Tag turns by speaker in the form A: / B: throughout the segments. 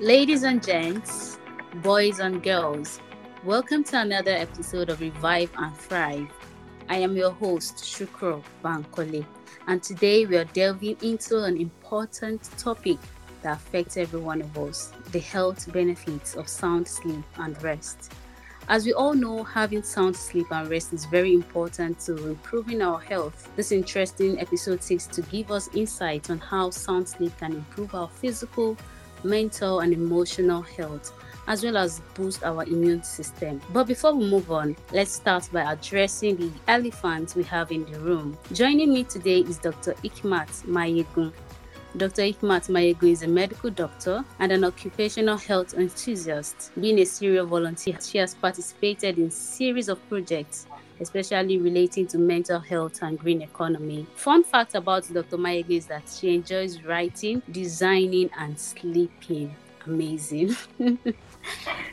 A: Ladies and gents, boys and girls, welcome to another episode of Revive and Thrive. I am your host, Shukro Bankole, and today we are delving into an important topic that affects every one of us the health benefits of sound sleep and rest. As we all know, having sound sleep and rest is very important to improving our health. This interesting episode seeks to give us insight on how sound sleep can improve our physical, mental, and emotional health, as well as boost our immune system. But before we move on, let's start by addressing the elephant we have in the room. Joining me today is Dr. Ikmat Mayegun. Dr. Ikmat Mayegun is a medical doctor and an occupational health enthusiast. Being a serial volunteer, she has participated in series of projects especially relating to mental health and green economy. Fun fact about Dr. Mayegun is that she enjoys writing, designing, and sleeping. Amazing.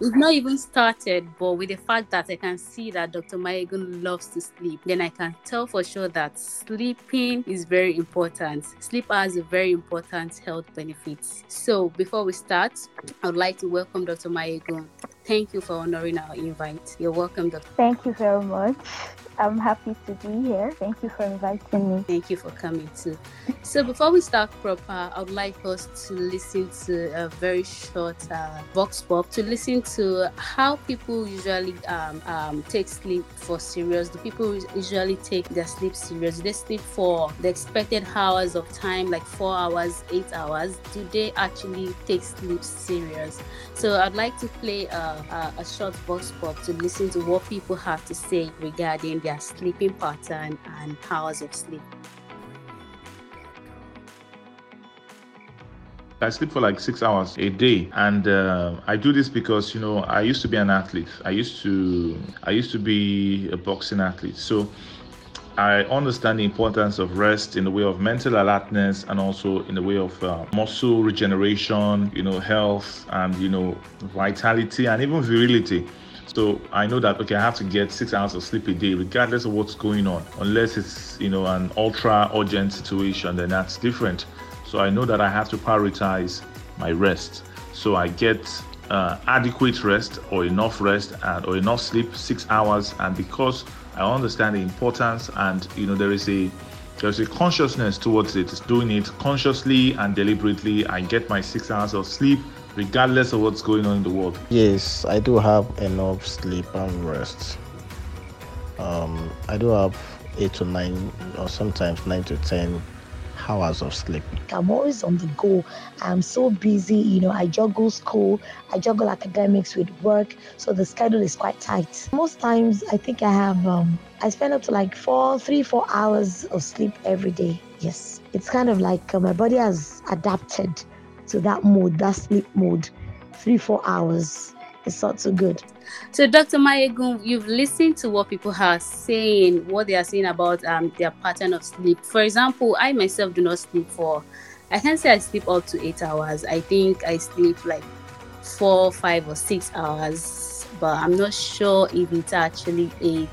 A: We've not even started, but with the fact that I can see that Dr. Mayegun loves to sleep, then I can tell for sure that sleeping is very important. Sleep has a very important health benefits. So before we start, I would like to welcome Dr. Mayegun. Thank you for honoring our invite. You're welcome, Dr.
B: Thank you very much. I'm happy to be here. Thank you for inviting me.
A: Thank you for coming too. So before we start proper, I would like us to listen to a very short uh, vox pop to listen to how people usually um, um, take sleep for serious. Do people usually take their sleep serious? Do they sleep for the expected hours of time, like four hours, eight hours? Do they actually take sleep serious? So I'd like to play a, a, a short vox pop to listen to what people have to say regarding their their sleeping pattern and hours of sleep.
C: I sleep for like six hours a day, and uh, I do this because you know I used to be an athlete. I used to I used to be a boxing athlete, so I understand the importance of rest in the way of mental alertness and also in the way of uh, muscle regeneration, you know, health and you know vitality and even virility. So I know that okay, I have to get six hours of sleep a day, regardless of what's going on. Unless it's you know an ultra urgent situation, then that's different. So I know that I have to prioritize my rest. So I get uh, adequate rest or enough rest and or enough sleep, six hours. And because I understand the importance and you know there is a there's a consciousness towards it. It's doing it consciously and deliberately. I get my six hours of sleep regardless of what's going on in the world?
D: Yes, I do have enough sleep and rest. Um, I do have eight to nine, or sometimes nine to ten hours of sleep.
E: I'm always on the go. I'm so busy, you know, I juggle school, I juggle academics with work, so the schedule is quite tight. Most times I think I have um I spend up to like four, three, four hours of sleep every day. Yes. It's kind of like uh, my body has adapted to that mode, that sleep mode, three, four hours. It's not so good.
A: So, Dr. Mayegun, you've listened to what people are saying, what they are saying about um, their pattern of sleep. For example, I myself do not sleep for, I can say I sleep up to eight hours. I think I sleep like four, five, or six hours, but I'm not sure if it's actually eight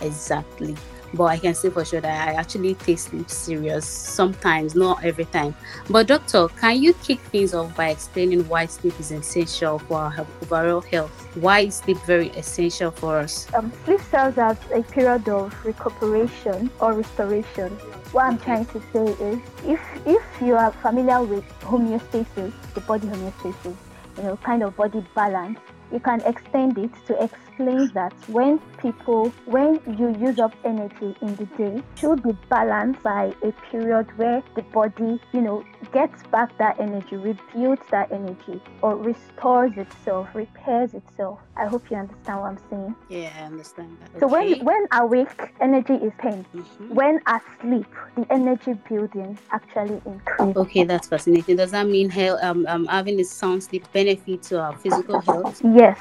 A: exactly but I can say for sure that I actually take sleep serious sometimes, not every time. But doctor, can you kick things off by explaining why sleep is essential for our overall health? Why is sleep very essential for us?
B: Um, sleep serves as a period of recuperation or restoration. What I'm trying to say is, if if you are familiar with homeostasis, the body homeostasis, you know, kind of body balance, you can extend it to explain that when people, when you use up energy in the day, should be balanced by a period where the body, you know, gets back that energy, rebuilds that energy, or restores itself, repairs itself. I hope you understand what I'm saying.
A: Yeah, I understand that. Okay.
B: So when when awake, energy is pain. Mm-hmm. When asleep, the energy building actually increases.
A: Okay, that's fascinating. Does that mean um, um, having a sound sleep benefit to our physical health?
B: Yes,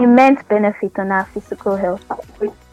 B: immense benefit on our physical health.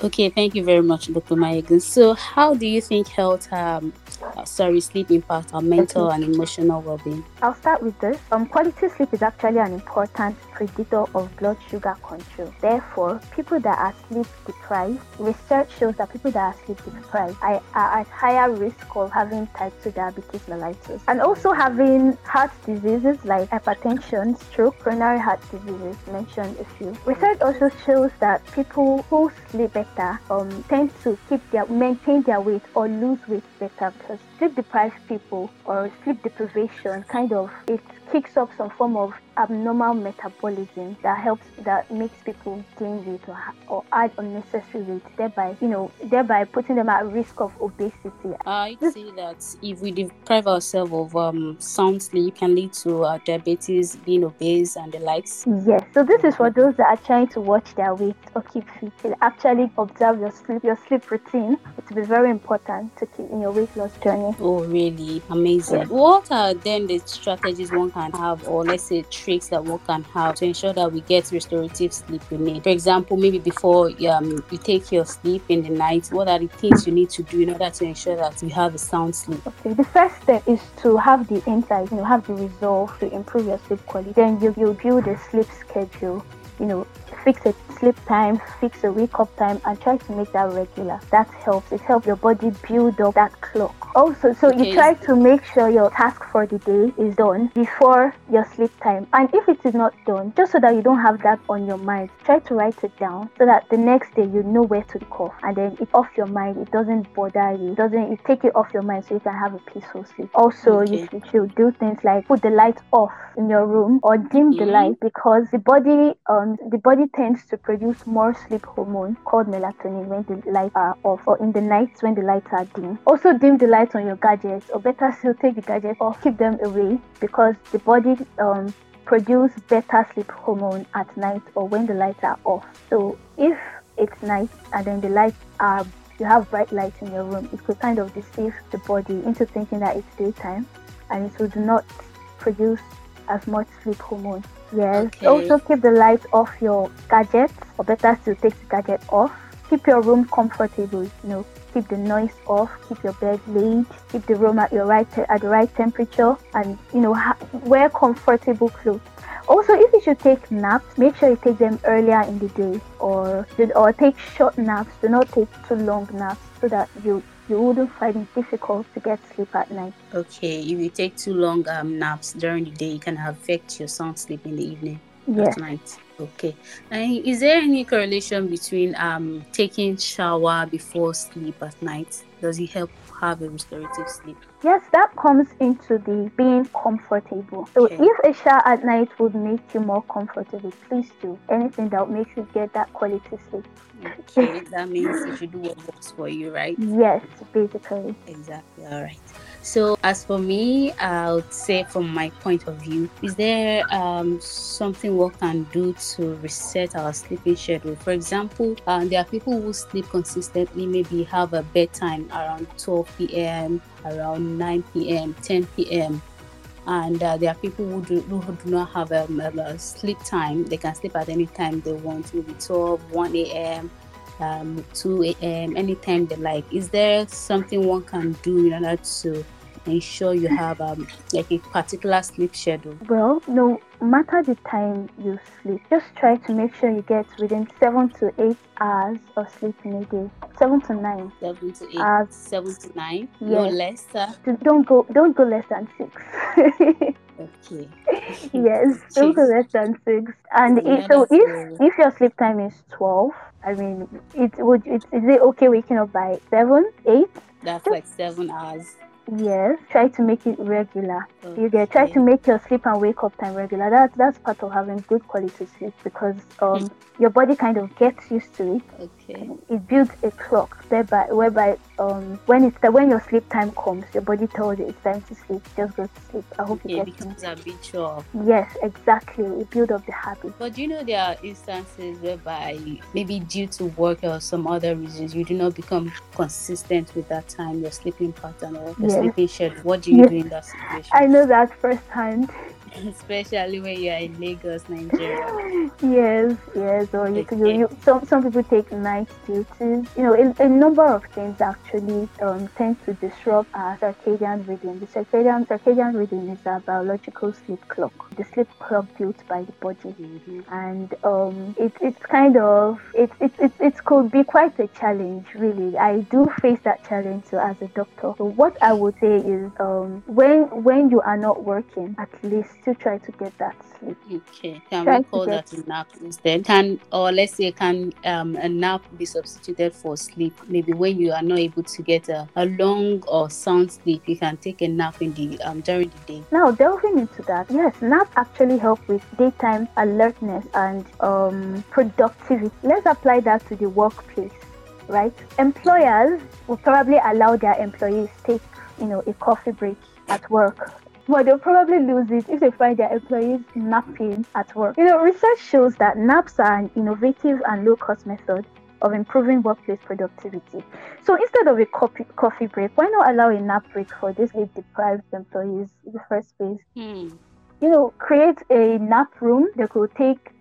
A: Okay, thank you very much, Dr. Mayegun. So, how do you think health, um, uh, sorry, sleep impacts our mental and emotional well-being?
B: I'll start with this. Um, quality sleep is actually an important predictor of blood sugar control. Therefore, people that are sleep deprived, research shows that people that are sleep deprived are, at higher risk of having type 2 diabetes mellitus and also having heart diseases like hypertension, stroke, coronary heart diseases, mentioned a few. Research also shows that people who sleep better um, tend to keep their maintain their weight or lose weight better because sleep deprived people or sleep deprivation kind of it kicks up some form of abnormal metabolism that helps that makes people gain weight or, or add unnecessary weight thereby you know thereby putting them at risk of obesity.
A: I'd say that if we deprive ourselves of um, sound sleep can lead to uh, diabetes being obese and the likes.
B: Yes so this is for those that are trying to watch their weight or keep fit. Actually observe your sleep your sleep routine. It will be very important to keep in your weight loss journey.
A: Oh really? Amazing. Yes. what are then the strategies one can have or let's say tricks that one can have to ensure that we get restorative sleep we need. For example, maybe before um, you take your sleep in the night, what are the things you need to do in order to ensure that you have a sound sleep?
B: Okay, the first step is to have the insight, you know, have the resolve to improve your sleep quality. Then you, you build a sleep schedule, you know, fix a sleep time, fix a wake up time, and try to make that regular. That helps. It helps your body build up that clock. Also, so okay. you try to make sure your task for the day is done before your sleep time. And if it is not done, just so that you don't have that on your mind, try to write it down so that the next day you know where to call and then it's off your mind. It doesn't bother you. It doesn't you take it off your mind so you can have a peaceful sleep. Also, okay. you, should do things like put the light off in your room or dim mm-hmm. the light because the body um the body tends to produce more sleep hormone called melatonin when the lights are off or in the nights when the lights are dim. Also dim the lights on your gadgets or better still take the gadgets or keep them away because the body um, produce better sleep hormone at night or when the lights are off. So if it's night and then the lights are you have bright lights in your room, it could kind of deceive the body into thinking that it's daytime and it would not produce as much sleep hormone. Yes. Okay. Also keep the lights off your gadgets, or better still take the gadget off. Keep your room comfortable. You know, keep the noise off. Keep your bed laid. Keep the room at your right te- at the right temperature, and you know, ha- wear comfortable clothes. Also, if you should take naps, make sure you take them earlier in the day, or or take short naps. Do not take too long naps so that you you wouldn't find it difficult to get sleep at night.
A: Okay, if you take too long um, naps during the day, it can affect your sound sleep in the evening.
B: Yes.
A: At night. Okay. And is there any correlation between um taking shower before sleep at night? Does it help have a restorative sleep?
B: Yes, that comes into the being comfortable. So okay. if a shower at night would make you more comfortable, please do anything that makes you get that quality sleep.
A: Okay, that means you should do what works for you, right?
B: Yes, basically.
A: Exactly. All right. So, as for me, I would say, from my point of view, is there um, something we can do to reset our sleeping schedule? For example, uh, there are people who sleep consistently, maybe have a bedtime around 12 p.m., around 9 p.m., 10 p.m. And uh, there are people who do, who do not have a, a, sleep time. They can sleep at any time they want, maybe 12, 1 a.m., um, 2 a.m., anytime they like. Is there something one can do in order to ensure you have um, like a particular sleep schedule?
B: Well, no matter the time you sleep, just try to make sure you get within seven to eight hours of sleep in a day. Seven to nine.
A: Seven to eight. Hours. Seven to nine. Yes. No less.
B: Don't go. Don't go less than six.
A: okay.
B: yes, don't go less than six. And if, so, if if your sleep time is twelve, I mean, it would. It, is it okay waking up by seven, eight?
A: That's like seven hours.
B: Yes, try to make it regular. Okay. You get try to make your sleep and wake up time regular. That's that's part of having good quality sleep because um hmm. your body kind of gets used to it.
A: Okay.
B: It builds a clock whereby whereby um when it's the, when your sleep time comes, your body tells you it's time to sleep. Just go to sleep. I hope
A: you
B: get
A: it becomes habitual.
B: Yes, exactly. It builds up the habit.
A: But do you know there are instances whereby maybe due to work or some other reasons you do not become consistent with that time, your sleeping pattern or yes sleeping schedule. What do you yes. do in that situation?
B: I know that firsthand.
A: especially when you are in Lagos, Nigeria.
B: yes, yes. Or you, you, you, some some people take night duties. You know, a, a number of things actually um, tend to disrupt our circadian rhythm. The circadian circadian rhythm is our biological sleep clock, the sleep clock built by the body, mm-hmm. and um, it, it's kind of it, it, it, it could be quite a challenge, really. I do face that challenge so as a doctor. So what I would say is um, when when you are not working, at least to try to get that sleep.
A: Okay, can try we call that a nap instead? Can or let's say can um, a nap be substituted for sleep? Maybe when you are not able to get a, a long or sound sleep, you can take a nap in the um, during the day.
B: Now delving into that, yes, nap actually help with daytime alertness and um, productivity. Let's apply that to the workplace right? Employers will probably allow their employees take, you know, a coffee break at work. But they'll probably lose it if they find their employees napping at work. You know, research shows that naps are an innovative and low cost method of improving workplace productivity. So instead of a coffee, coffee break, why not allow a nap break for these sleep deprived employees in the first place? Hmm. You know, create a nap room. that could take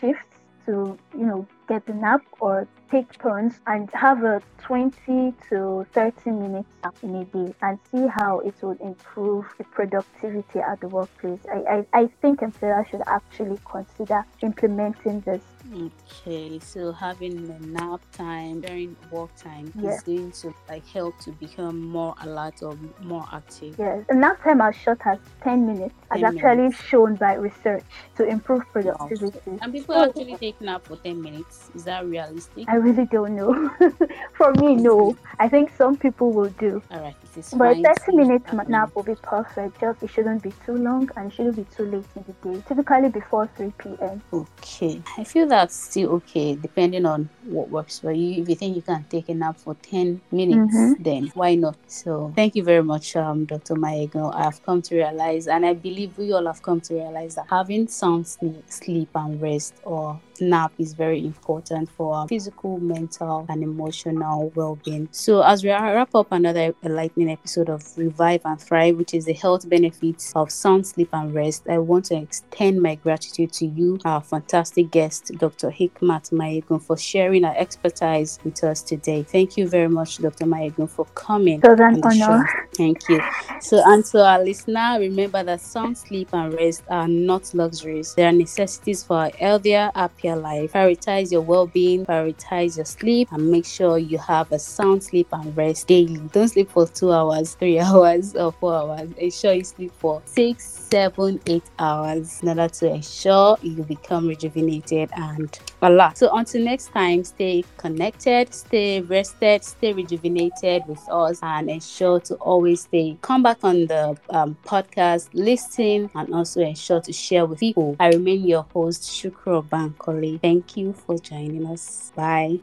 B: shifts to, you know, get a nap or take turns and have a 20 to 30 minutes nap in a day and see how it would improve the productivity at the workplace. I, I, I think employers should actually consider implementing this
A: Okay, so having a nap time during work time is going to like help to become more alert or more active.
B: Yes, a nap time as short as 10 minutes 10 as actually minutes. shown by research to improve productivity.
A: Wow. And people actually take nap for 10 minutes. Is that realistic?
B: I really don't know. for me, no. I think some people will do.
A: All right,
B: but 30 minutes nap will be perfect. Just it shouldn't be too long and it shouldn't be too late in the day. Typically before 3 p.m.
A: Okay, I feel that's still okay depending on what works for you. If you think you can take a nap for 10 minutes, mm-hmm. then why not? So, thank you very much, um, Dr. Mayegun. I have come to realize, and I believe we all have come to realize that having sound sleep and rest or nap is very important for our physical, mental, and emotional well being. So, as we wrap up another enlightening episode of Revive and Thrive, which is the health benefits of sound sleep and rest, I want to extend my gratitude to you, our fantastic guest, Dr. Hikmat Mayegun, for sharing our expertise with us today. Thank you very much, Dr. Mayegun, for coming.
B: It was an honor.
A: Thank you. So, and to our listener, remember that sound sleep and rest are not luxuries, they are necessities for a healthier, happier life. Prioritize your well being, prioritize your sleep, and make sure you have a sound sleep and rest daily. Don't sleep for two hours, three hours, or four hours. Ensure you sleep for six, seven, eight hours in order to ensure you become rejuvenated and alert. So, until next time, stay connected, stay rested, stay rejuvenated with us, and ensure to always stay. Come back on the um, podcast, listen, and also ensure to share with people. I remain your host, Shukro Bankole. Thank you for joining us. Bye.